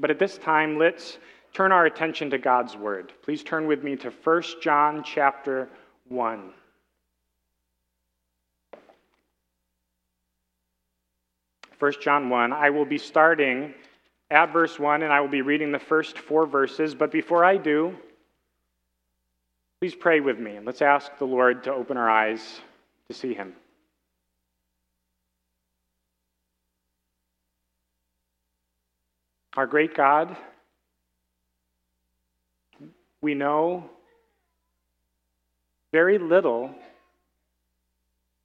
But at this time, let's turn our attention to God's word. Please turn with me to 1 John chapter 1. First John 1. I will be starting at verse 1 and I will be reading the first four verses. But before I do, please pray with me and let's ask the Lord to open our eyes to see him. Our great God, we know very little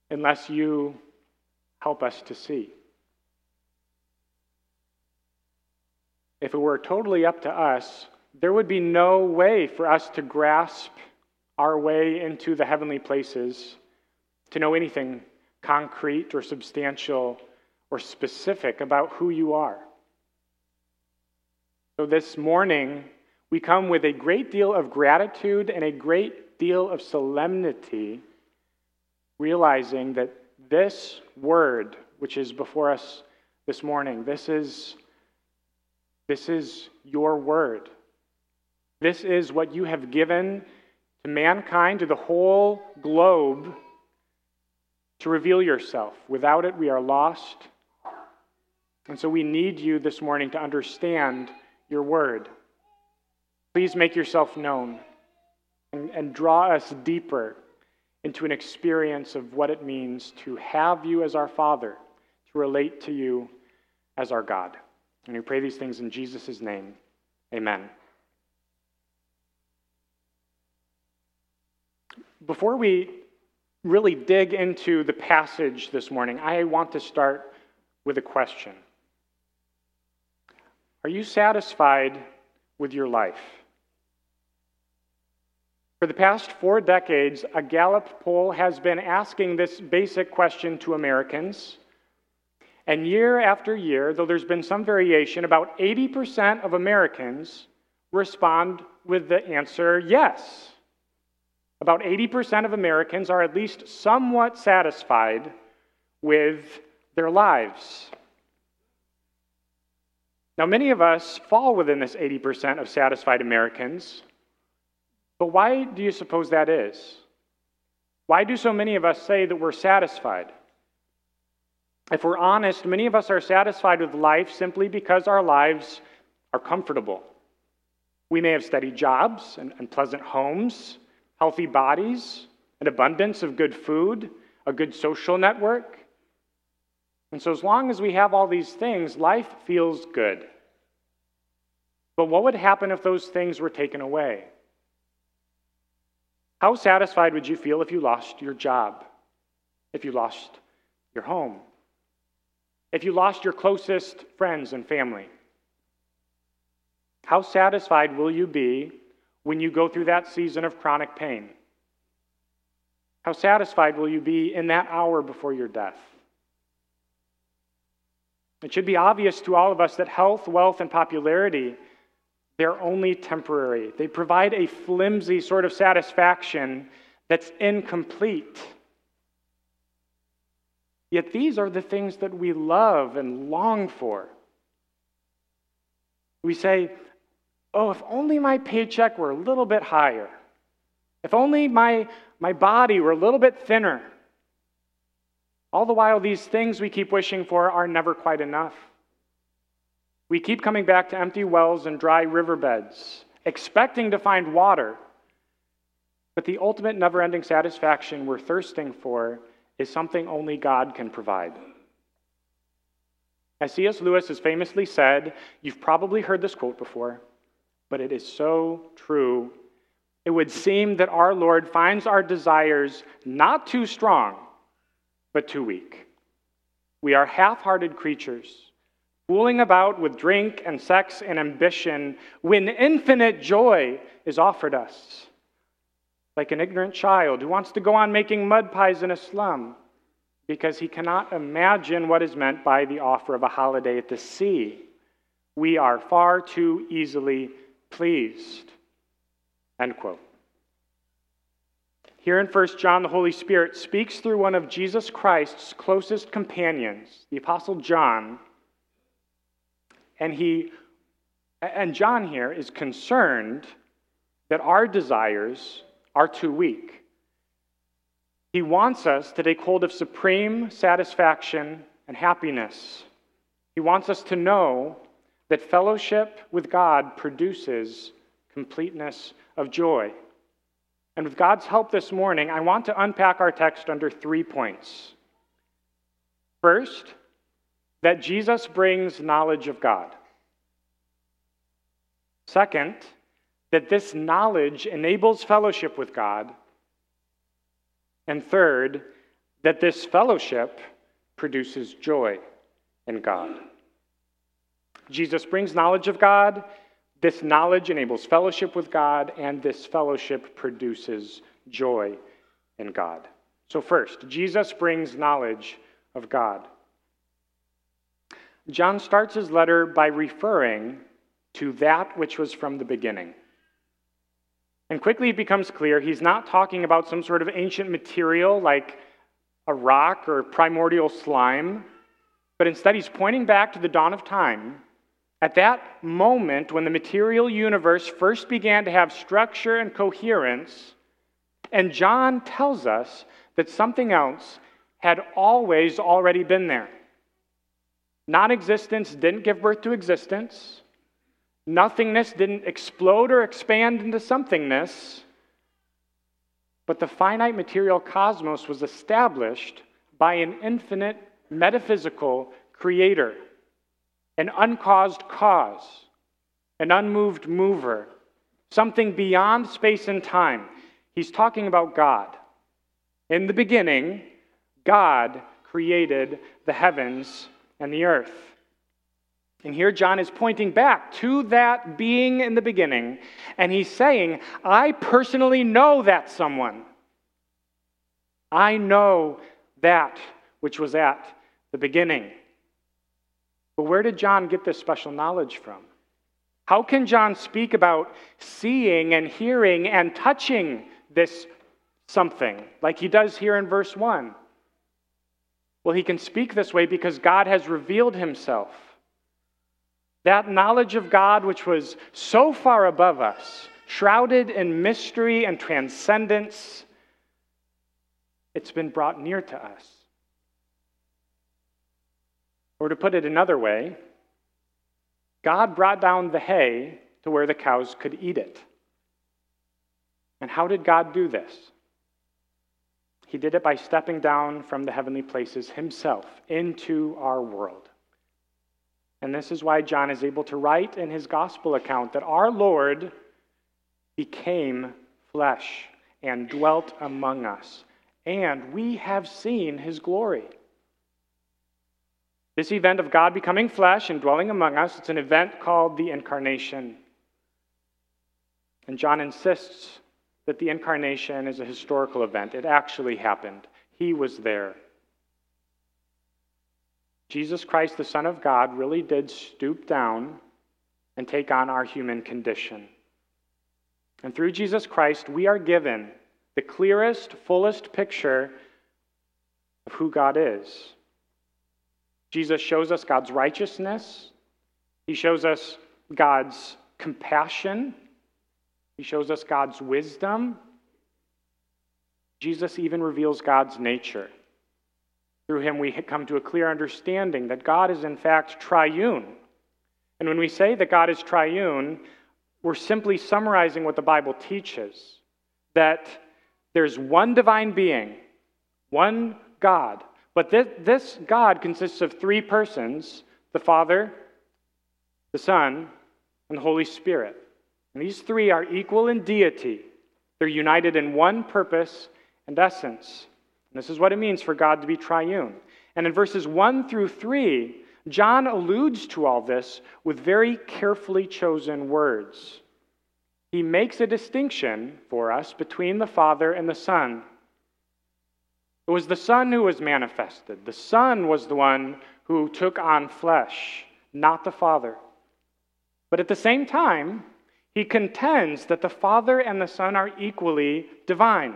unless you help us to see. if it were totally up to us, there would be no way for us to grasp our way into the heavenly places, to know anything concrete or substantial or specific about who you are. So this morning, we come with a great deal of gratitude and a great deal of solemnity, realizing that this word, which is before us this morning, this is this is your word. This is what you have given to mankind, to the whole globe, to reveal yourself. Without it, we are lost. And so we need you this morning to understand your word. Please make yourself known and, and draw us deeper into an experience of what it means to have you as our Father, to relate to you as our God. And we pray these things in Jesus' name. Amen. Before we really dig into the passage this morning, I want to start with a question Are you satisfied with your life? For the past four decades, a Gallup poll has been asking this basic question to Americans and year after year, though there's been some variation, about 80% of Americans respond with the answer yes. About 80% of Americans are at least somewhat satisfied with their lives. Now, many of us fall within this 80% of satisfied Americans, but why do you suppose that is? Why do so many of us say that we're satisfied? If we're honest, many of us are satisfied with life simply because our lives are comfortable. We may have steady jobs and, and pleasant homes, healthy bodies, an abundance of good food, a good social network. And so, as long as we have all these things, life feels good. But what would happen if those things were taken away? How satisfied would you feel if you lost your job? If you lost your home? if you lost your closest friends and family? How satisfied will you be when you go through that season of chronic pain? How satisfied will you be in that hour before your death? It should be obvious to all of us that health, wealth, and popularity, they're only temporary. They provide a flimsy sort of satisfaction that's incomplete. Yet these are the things that we love and long for. We say, oh, if only my paycheck were a little bit higher. If only my, my body were a little bit thinner. All the while, these things we keep wishing for are never quite enough. We keep coming back to empty wells and dry riverbeds, expecting to find water. But the ultimate never ending satisfaction we're thirsting for is something only God can provide. As C.S. Lewis has famously said, you've probably heard this quote before, but it is so true. It would seem that our Lord finds our desires not too strong, but too weak. We are half hearted creatures, fooling about with drink and sex and ambition when infinite joy is offered us like an ignorant child who wants to go on making mud pies in a slum because he cannot imagine what is meant by the offer of a holiday at the sea. We are far too easily pleased. End quote. Here in 1 John, the Holy Spirit speaks through one of Jesus Christ's closest companions, the Apostle John, and he And John here is concerned that our desires are too weak. He wants us to take hold of supreme satisfaction and happiness. He wants us to know that fellowship with God produces completeness of joy. And with God's help this morning, I want to unpack our text under three points. First, that Jesus brings knowledge of God. Second, that this knowledge enables fellowship with God. And third, that this fellowship produces joy in God. Jesus brings knowledge of God. This knowledge enables fellowship with God, and this fellowship produces joy in God. So, first, Jesus brings knowledge of God. John starts his letter by referring to that which was from the beginning. And quickly it becomes clear he's not talking about some sort of ancient material like a rock or primordial slime, but instead he's pointing back to the dawn of time. At that moment, when the material universe first began to have structure and coherence, and John tells us that something else had always already been there. Non existence didn't give birth to existence. Nothingness didn't explode or expand into somethingness. But the finite material cosmos was established by an infinite metaphysical creator, an uncaused cause, an unmoved mover, something beyond space and time. He's talking about God. In the beginning, God created the heavens and the earth. And here John is pointing back to that being in the beginning, and he's saying, I personally know that someone. I know that which was at the beginning. But where did John get this special knowledge from? How can John speak about seeing and hearing and touching this something like he does here in verse 1? Well, he can speak this way because God has revealed himself. That knowledge of God, which was so far above us, shrouded in mystery and transcendence, it's been brought near to us. Or to put it another way, God brought down the hay to where the cows could eat it. And how did God do this? He did it by stepping down from the heavenly places himself into our world. And this is why John is able to write in his gospel account that our Lord became flesh and dwelt among us, and we have seen his glory. This event of God becoming flesh and dwelling among us, it's an event called the incarnation. And John insists that the incarnation is a historical event. It actually happened, He was there. Jesus Christ, the Son of God, really did stoop down and take on our human condition. And through Jesus Christ, we are given the clearest, fullest picture of who God is. Jesus shows us God's righteousness, He shows us God's compassion, he shows us God's wisdom. Jesus even reveals God's nature. Through him, we come to a clear understanding that God is, in fact, triune. And when we say that God is triune, we're simply summarizing what the Bible teaches that there's one divine being, one God. But this, God consists of three persons the Father, the Son, and the Holy Spirit. And these three are equal in deity, they're united in one purpose and essence. And this is what it means for God to be triune. And in verses 1 through 3, John alludes to all this with very carefully chosen words. He makes a distinction for us between the Father and the Son. It was the Son who was manifested. The Son was the one who took on flesh, not the Father. But at the same time, he contends that the Father and the Son are equally divine.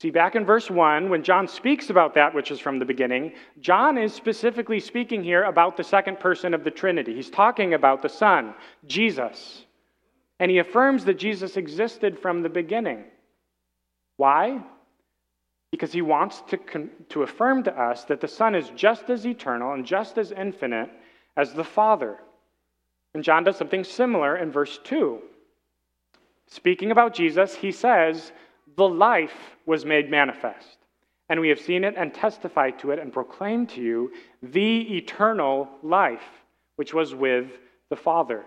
See, back in verse 1, when John speaks about that which is from the beginning, John is specifically speaking here about the second person of the Trinity. He's talking about the Son, Jesus. And he affirms that Jesus existed from the beginning. Why? Because he wants to, con- to affirm to us that the Son is just as eternal and just as infinite as the Father. And John does something similar in verse 2. Speaking about Jesus, he says, The life was made manifest, and we have seen it and testified to it and proclaimed to you the eternal life, which was with the Father.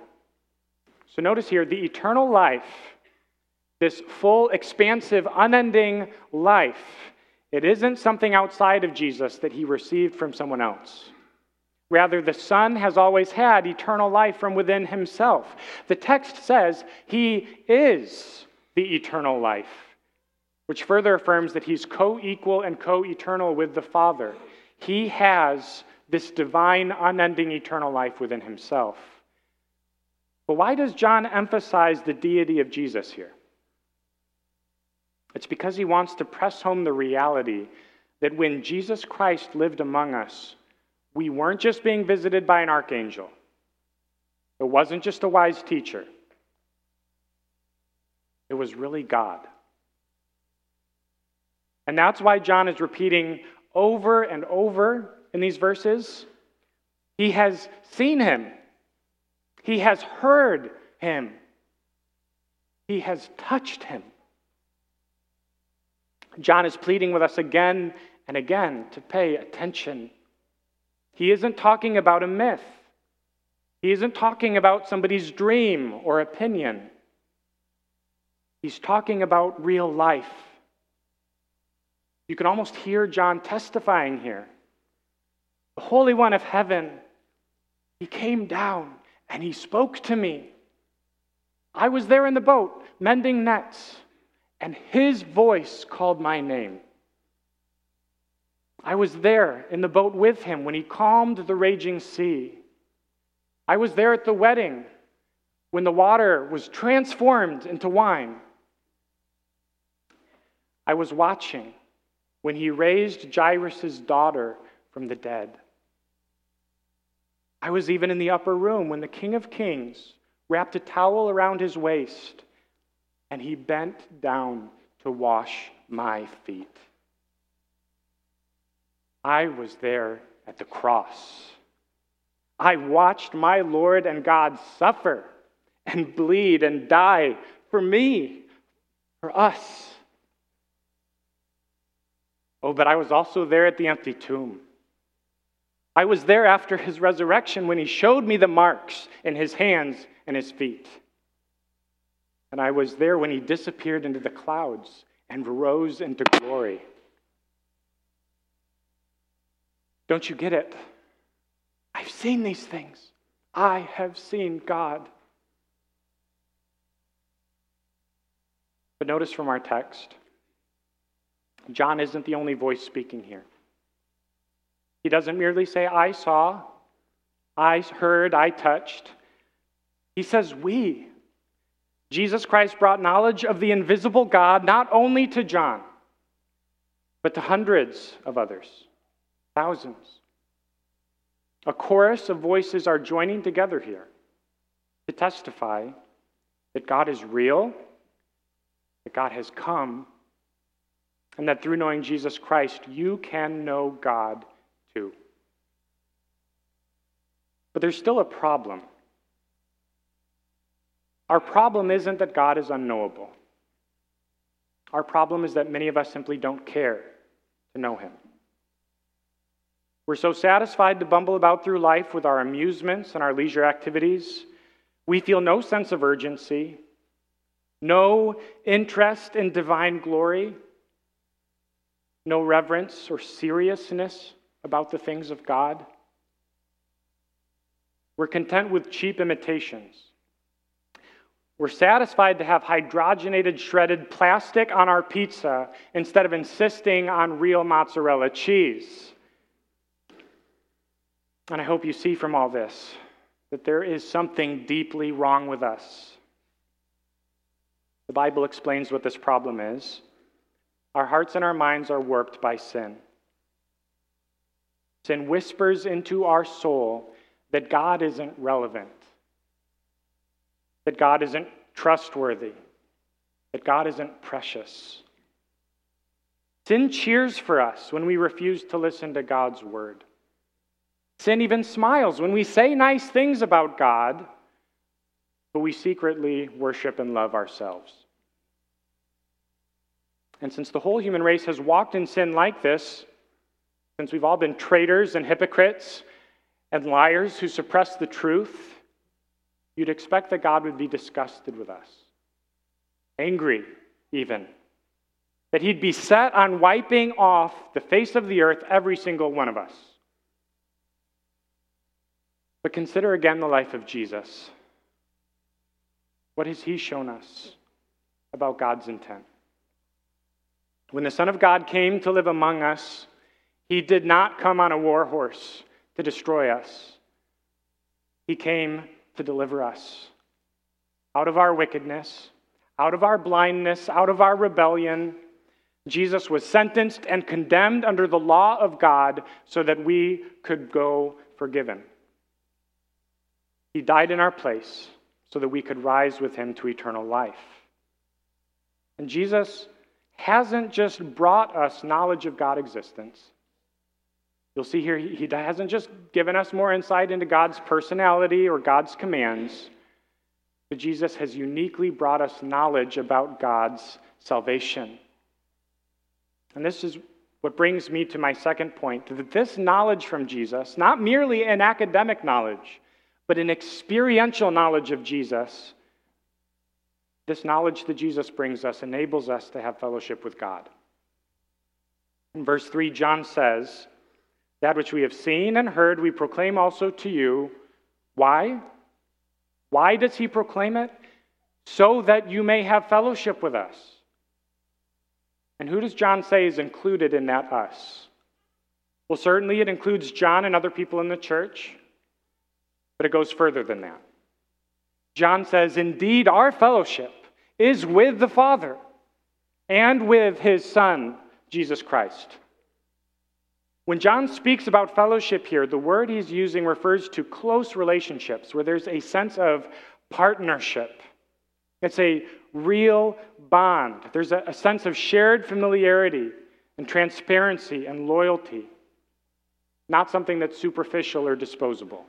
So notice here the eternal life, this full, expansive, unending life, it isn't something outside of Jesus that he received from someone else. Rather, the Son has always had eternal life from within himself. The text says he is the eternal life, which further affirms that he's co equal and co eternal with the Father. He has this divine, unending eternal life within himself. But why does John emphasize the deity of Jesus here? It's because he wants to press home the reality that when Jesus Christ lived among us, we weren't just being visited by an archangel, it wasn't just a wise teacher, it was really God. And that's why John is repeating over and over in these verses he has seen him, he has heard him, he has touched him. John is pleading with us again and again to pay attention he isn't talking about a myth. He isn't talking about somebody's dream or opinion. He's talking about real life. You can almost hear John testifying here. The Holy One of Heaven, He came down and He spoke to me. I was there in the boat, mending nets, and His voice called my name. I was there in the boat with him when he calmed the raging sea. I was there at the wedding when the water was transformed into wine. I was watching when he raised Jairus' daughter from the dead. I was even in the upper room when the King of Kings wrapped a towel around his waist and he bent down to wash my feet. I was there at the cross. I watched my Lord and God suffer and bleed and die for me, for us. Oh, but I was also there at the empty tomb. I was there after his resurrection when he showed me the marks in his hands and his feet. And I was there when he disappeared into the clouds and rose into glory. Don't you get it? I've seen these things. I have seen God. But notice from our text, John isn't the only voice speaking here. He doesn't merely say, I saw, I heard, I touched. He says, We. Jesus Christ brought knowledge of the invisible God not only to John, but to hundreds of others. Thousands. A chorus of voices are joining together here to testify that God is real, that God has come, and that through knowing Jesus Christ, you can know God too. But there's still a problem. Our problem isn't that God is unknowable. Our problem is that many of us simply don't care to know him. We're so satisfied to bumble about through life with our amusements and our leisure activities. We feel no sense of urgency, no interest in divine glory, no reverence or seriousness about the things of God. We're content with cheap imitations. We're satisfied to have hydrogenated shredded plastic on our pizza instead of insisting on real mozzarella cheese. And I hope you see from all this that there is something deeply wrong with us. The Bible explains what this problem is. our hearts and our minds are warped by sin. Sin whispers into our soul that God isn't relevant, that God isn't trustworthy, that God isn't precious. Sin cheers for us when we refuse to listen to God's word. Sin even smiles when we say nice things about God, but we secretly worship and love ourselves. And since the whole human race has walked in sin like this, since we've all been traitors and hypocrites and liars who suppress the truth, you'd expect that God would be disgusted with us, angry even, that he'd be set on wiping off the face of the earth every single one of us. But consider again the life of Jesus. What has he shown us about God's intent? When the Son of God came to live among us, he did not come on a war horse to destroy us. He came to deliver us out of our wickedness, out of our blindness, out of our rebellion. Jesus was sentenced and condemned under the law of God so that we could go forgiven. He died in our place so that we could rise with him to eternal life. And Jesus hasn't just brought us knowledge of God's existence. You'll see here, he hasn't just given us more insight into God's personality or God's commands, but Jesus has uniquely brought us knowledge about God's salvation. And this is what brings me to my second point that this knowledge from Jesus, not merely an academic knowledge, but an experiential knowledge of Jesus, this knowledge that Jesus brings us enables us to have fellowship with God. In verse 3, John says, That which we have seen and heard, we proclaim also to you. Why? Why does he proclaim it? So that you may have fellowship with us. And who does John say is included in that us? Well, certainly it includes John and other people in the church, but it goes further than that. John says, Indeed, our fellowship is with the Father and with his Son, Jesus Christ. When John speaks about fellowship here, the word he's using refers to close relationships where there's a sense of partnership. It's a real bond. There's a, a sense of shared familiarity and transparency and loyalty, not something that's superficial or disposable.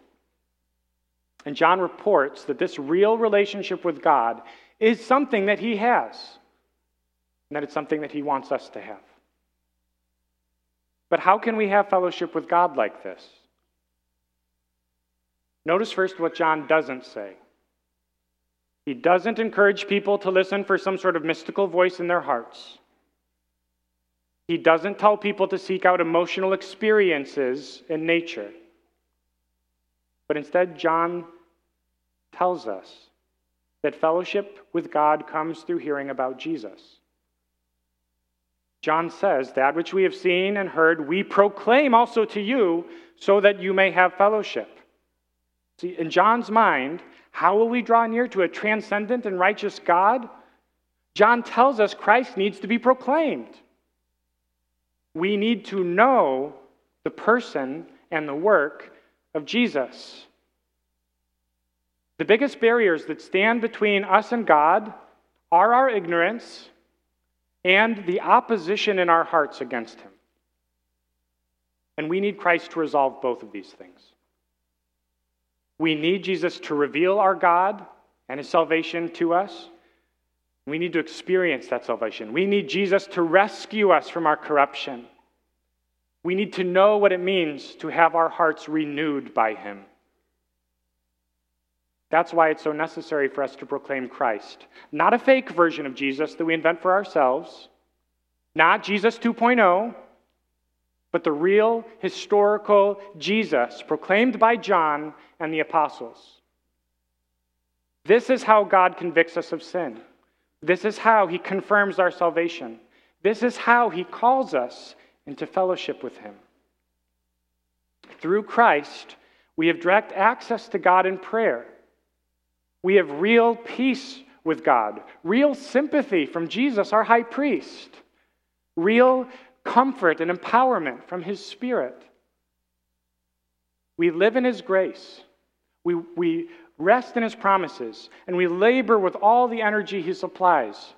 And John reports that this real relationship with God is something that he has, and that it's something that he wants us to have. But how can we have fellowship with God like this? Notice first what John doesn't say. He doesn't encourage people to listen for some sort of mystical voice in their hearts. He doesn't tell people to seek out emotional experiences in nature. But instead, John tells us that fellowship with God comes through hearing about Jesus. John says, That which we have seen and heard, we proclaim also to you, so that you may have fellowship. See, in John's mind, how will we draw near to a transcendent and righteous God? John tells us Christ needs to be proclaimed. We need to know the person and the work of Jesus. The biggest barriers that stand between us and God are our ignorance and the opposition in our hearts against Him. And we need Christ to resolve both of these things. We need Jesus to reveal our God and His salvation to us. We need to experience that salvation. We need Jesus to rescue us from our corruption. We need to know what it means to have our hearts renewed by Him. That's why it's so necessary for us to proclaim Christ. Not a fake version of Jesus that we invent for ourselves, not Jesus 2.0, but the real historical Jesus proclaimed by John and the apostles. This is how God convicts us of sin. This is how he confirms our salvation. This is how he calls us into fellowship with him. Through Christ, we have direct access to God in prayer. We have real peace with God, real sympathy from Jesus, our high priest, real comfort and empowerment from His Spirit. We live in His grace. We, we rest in His promises, and we labor with all the energy He supplies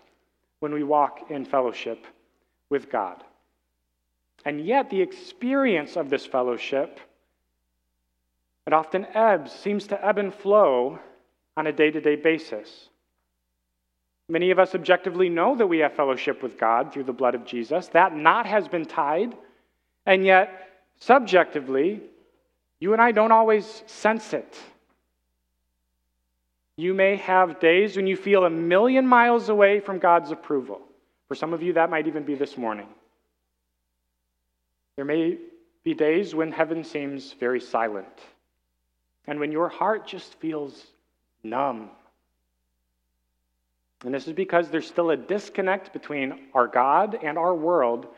when we walk in fellowship with God. And yet, the experience of this fellowship, it often ebbs, seems to ebb and flow on a day to day basis. Many of us objectively know that we have fellowship with God through the blood of Jesus. That knot has been tied, and yet, subjectively, you and I don't always sense it. You may have days when you feel a million miles away from God's approval. For some of you, that might even be this morning. There may be days when heaven seems very silent and when your heart just feels numb. And this is because there's still a disconnect between our God and our world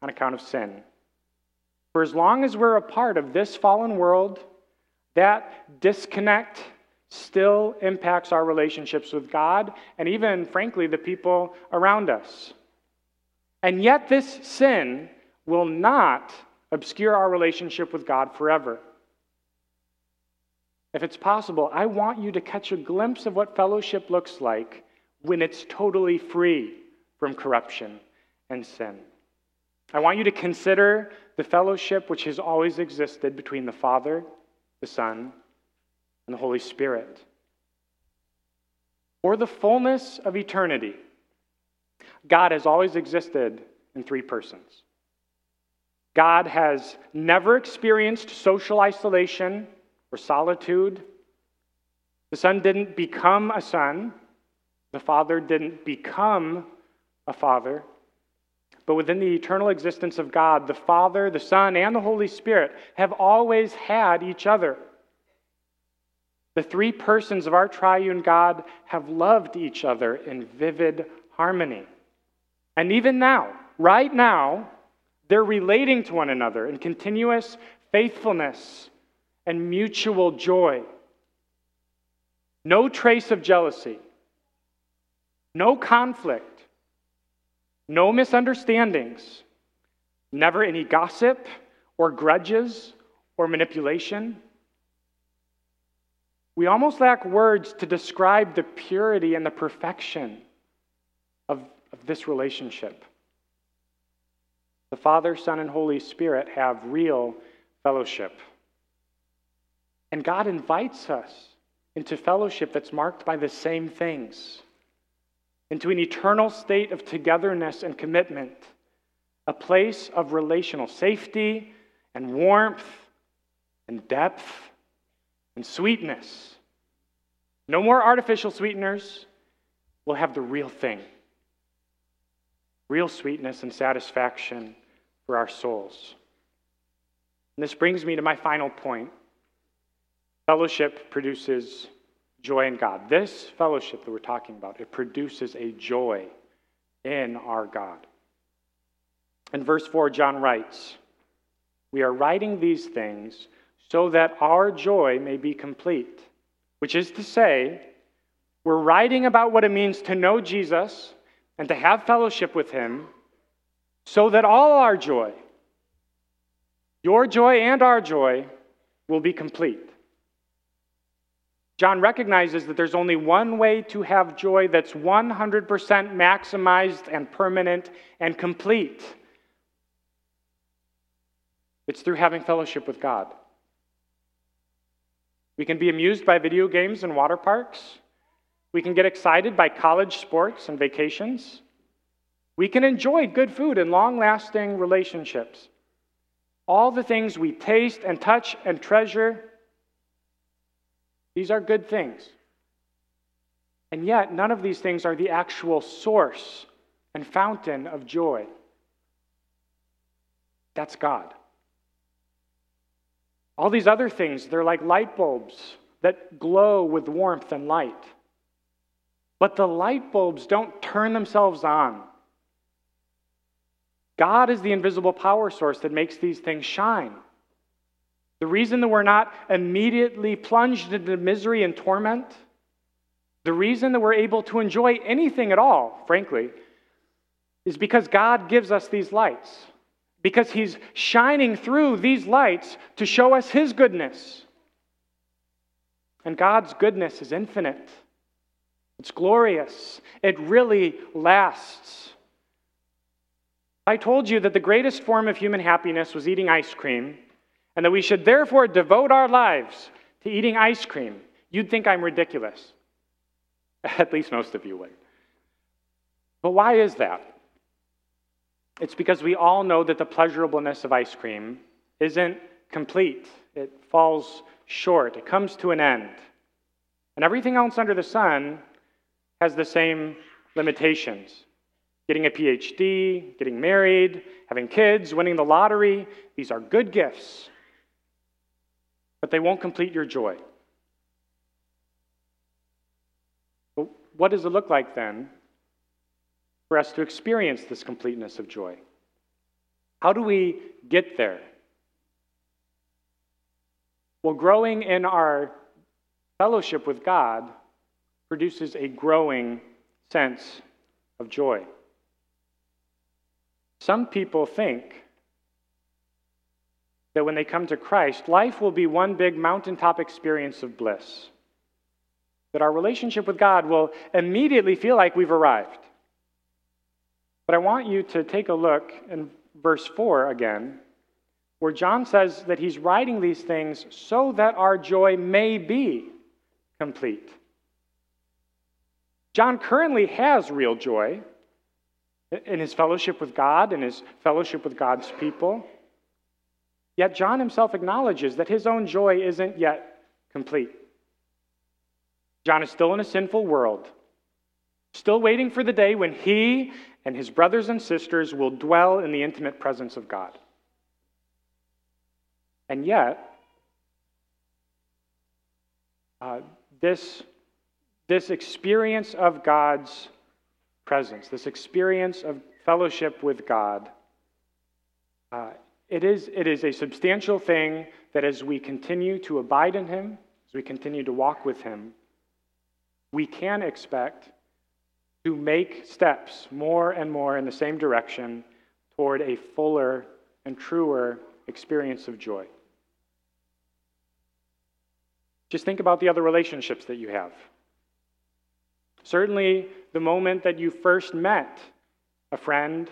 on account of sin. For as long as we're a part of this fallen world, that disconnect still impacts our relationships with God and even, frankly, the people around us. And yet, this sin will not obscure our relationship with God forever. If it's possible, I want you to catch a glimpse of what fellowship looks like when it's totally free from corruption and sin. I want you to consider the fellowship which has always existed between the Father, the Son, and the Holy Spirit. For the fullness of eternity, God has always existed in three persons. God has never experienced social isolation or solitude. The Son didn't become a son, the Father didn't become a father. But within the eternal existence of God, the Father, the Son, and the Holy Spirit have always had each other. The three persons of our triune God have loved each other in vivid harmony. And even now, right now, they're relating to one another in continuous faithfulness and mutual joy. No trace of jealousy, no conflict, no misunderstandings, never any gossip or grudges or manipulation. We almost lack words to describe the purity and the perfection of, of this relationship. The Father, Son, and Holy Spirit have real fellowship. And God invites us into fellowship that's marked by the same things, into an eternal state of togetherness and commitment, a place of relational safety and warmth and depth and sweetness. No more artificial sweeteners. We'll have the real thing real sweetness and satisfaction for our souls. And this brings me to my final point. Fellowship produces joy in God. This fellowship that we're talking about, it produces a joy in our God. In verse 4, John writes, We are writing these things so that our joy may be complete. Which is to say, we're writing about what it means to know Jesus and to have fellowship with him so that all our joy, your joy and our joy, will be complete. John recognizes that there's only one way to have joy that's 100% maximized and permanent and complete. It's through having fellowship with God. We can be amused by video games and water parks. We can get excited by college sports and vacations. We can enjoy good food and long lasting relationships. All the things we taste and touch and treasure, these are good things. And yet, none of these things are the actual source and fountain of joy. That's God. All these other things, they're like light bulbs that glow with warmth and light. But the light bulbs don't turn themselves on. God is the invisible power source that makes these things shine. The reason that we're not immediately plunged into misery and torment, the reason that we're able to enjoy anything at all, frankly, is because God gives us these lights, because He's shining through these lights to show us His goodness. And God's goodness is infinite, it's glorious, it really lasts. I told you that the greatest form of human happiness was eating ice cream, and that we should therefore devote our lives to eating ice cream. You'd think I'm ridiculous. At least most of you would. But why is that? It's because we all know that the pleasurableness of ice cream isn't complete, it falls short, it comes to an end. And everything else under the sun has the same limitations. Getting a PhD, getting married, having kids, winning the lottery, these are good gifts, but they won't complete your joy. But what does it look like then for us to experience this completeness of joy? How do we get there? Well, growing in our fellowship with God produces a growing sense of joy. Some people think that when they come to Christ, life will be one big mountaintop experience of bliss. That our relationship with God will immediately feel like we've arrived. But I want you to take a look in verse 4 again, where John says that he's writing these things so that our joy may be complete. John currently has real joy in his fellowship with God and his fellowship with God's people. Yet John himself acknowledges that his own joy isn't yet complete. John is still in a sinful world, still waiting for the day when he and his brothers and sisters will dwell in the intimate presence of God. And yet, uh, this, this experience of God's presence, this experience of fellowship with God, uh, it, is, it is a substantial thing that as we continue to abide in Him, as we continue to walk with Him, we can expect to make steps more and more in the same direction toward a fuller and truer experience of joy. Just think about the other relationships that you have. Certainly, the moment that you first met a friend,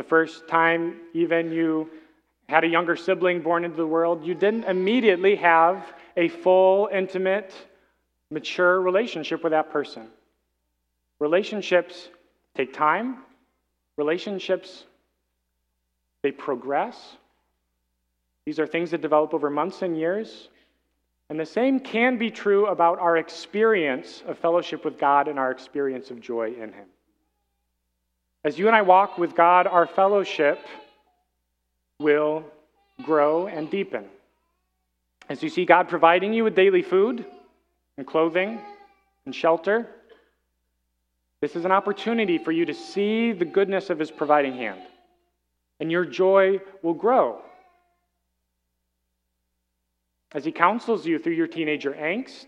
the first time even you had a younger sibling born into the world, you didn't immediately have a full, intimate, mature relationship with that person. Relationships take time, relationships, they progress. These are things that develop over months and years. And the same can be true about our experience of fellowship with God and our experience of joy in Him. As you and I walk with God, our fellowship will grow and deepen. As you see God providing you with daily food and clothing and shelter, this is an opportunity for you to see the goodness of His providing hand, and your joy will grow. As He counsels you through your teenager angst,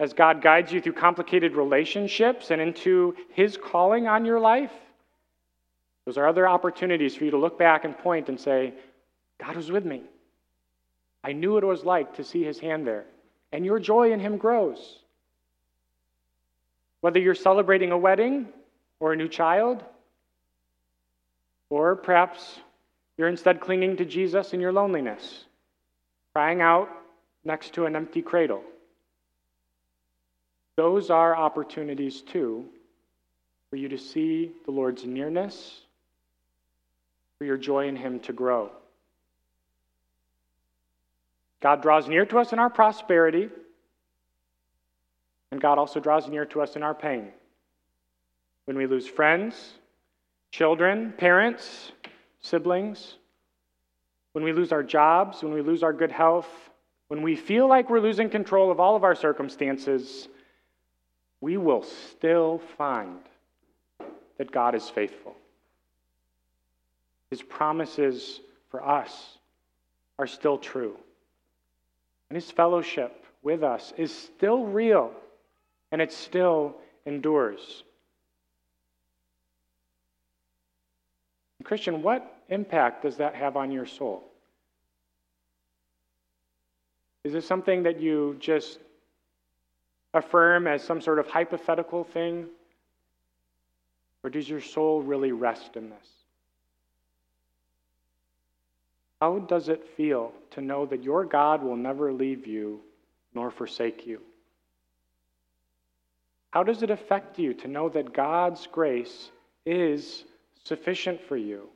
as God guides you through complicated relationships and into His calling on your life, those are other opportunities for you to look back and point and say, God was with me. I knew what it was like to see His hand there. And your joy in Him grows. Whether you're celebrating a wedding or a new child, or perhaps you're instead clinging to Jesus in your loneliness, crying out next to an empty cradle. Those are opportunities too for you to see the Lord's nearness, for your joy in Him to grow. God draws near to us in our prosperity and God also draws near to us in our pain. When we lose friends, children, parents, siblings, when we lose our jobs, when we lose our good health, when we feel like we're losing control of all of our circumstances, we will still find that God is faithful. His promises for us are still true. And his fellowship with us is still real and it still endures. Christian, what impact does that have on your soul? Is this something that you just affirm as some sort of hypothetical thing? Or does your soul really rest in this? How does it feel to know that your God will never leave you nor forsake you? How does it affect you to know that God's grace is sufficient for you?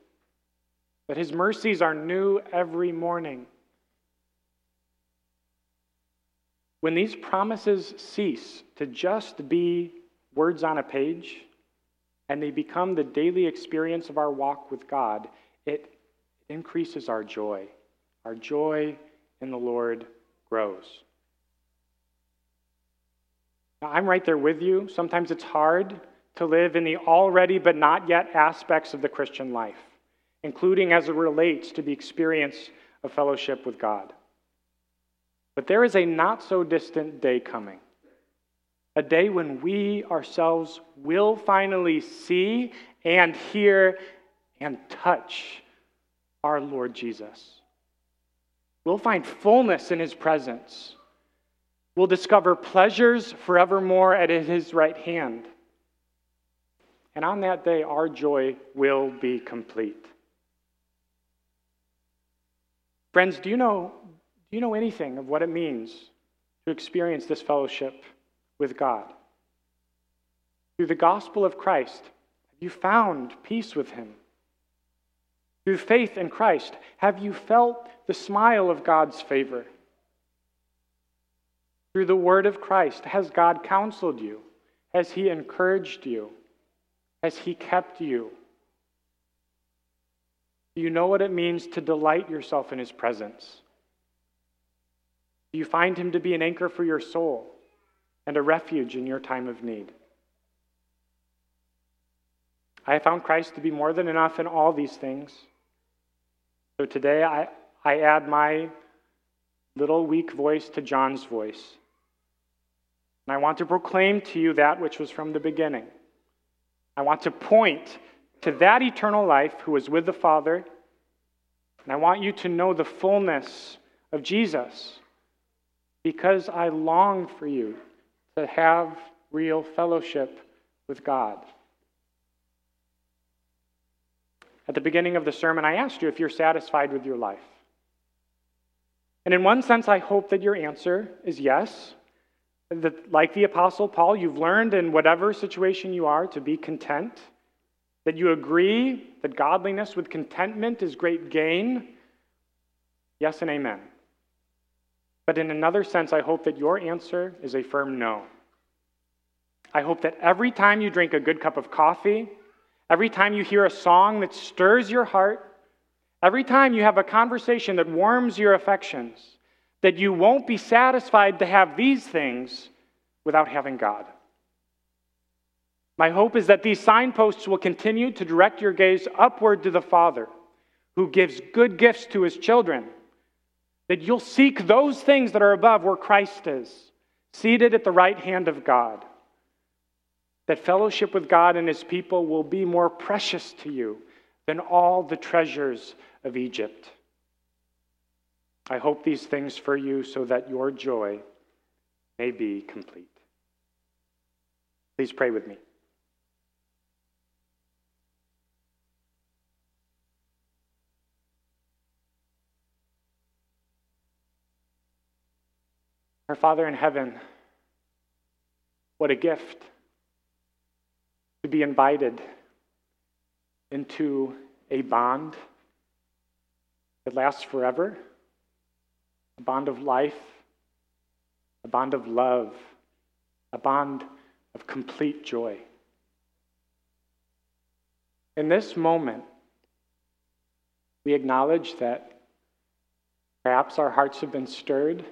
That His mercies are new every morning? When these promises cease to just be words on a page and they become the daily experience of our walk with God, it increases our joy. Our joy in the Lord grows. Now, I'm right there with you. Sometimes it's hard to live in the already but not yet aspects of the Christian life, including as it relates to the experience of fellowship with God. But there is a not so distant day coming, a day when we ourselves will finally see and hear and touch our Lord Jesus. We'll find fullness in his presence. We'll discover pleasures forevermore at his right hand. And on that day, our joy will be complete. Friends, do you know do you know anything of what it means to experience this fellowship with God? Through the gospel of Christ, have you found peace with Him? Through faith in Christ, have you felt the smile of God's favor? Through the word of Christ, has God counseled you? Has He encouraged you? Has He kept you? Do you know what it means to delight yourself in His presence? Do you find him to be an anchor for your soul and a refuge in your time of need? I have found Christ to be more than enough in all these things. So today I, I add my little weak voice to John's voice. And I want to proclaim to you that which was from the beginning. I want to point to that eternal life who was with the Father. And I want you to know the fullness of Jesus because I long for you to have real fellowship with God. At the beginning of the sermon, I asked you if you're satisfied with your life. And in one sense, I hope that your answer is yes. That, like the Apostle Paul, you've learned in whatever situation you are to be content. That you agree that godliness with contentment is great gain. Yes and amen. But in another sense, I hope that your answer is a firm no. I hope that every time you drink a good cup of coffee, every time you hear a song that stirs your heart, every time you have a conversation that warms your affections, that you won't be satisfied to have these things without having God. My hope is that these signposts will continue to direct your gaze upward to the Father, who gives good gifts to his children that you'll seek those things that are above where Christ is, seated at the right hand of God. That fellowship with God and his people will be more precious to you than all the treasures of Egypt. I hope these things for you so that your joy may be complete. Please pray with me. Our Father in heaven, what a gift to be invited into a bond that lasts forever, a bond of life, a bond of love, a bond of complete joy. In this moment, we acknowledge that perhaps our hearts have been stirred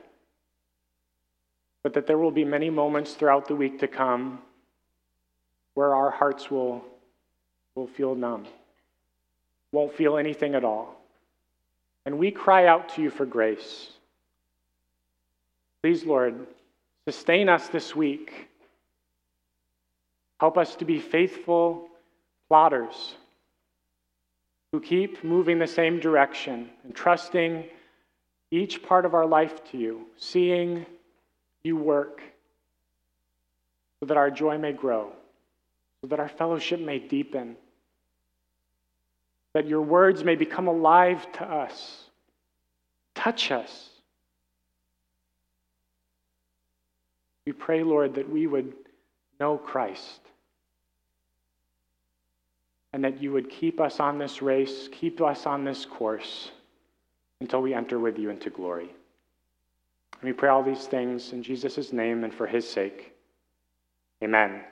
but that there will be many moments throughout the week to come where our hearts will, will feel numb, won't feel anything at all. And we cry out to you for grace. Please, Lord, sustain us this week. Help us to be faithful plotters, who keep moving the same direction and trusting each part of our life to you, seeing you work so that our joy may grow, so that our fellowship may deepen, that your words may become alive to us, touch us. We pray, Lord, that we would know Christ and that you would keep us on this race, keep us on this course until we enter with you into glory. And we pray all these things in Jesus' name and for his sake. Amen.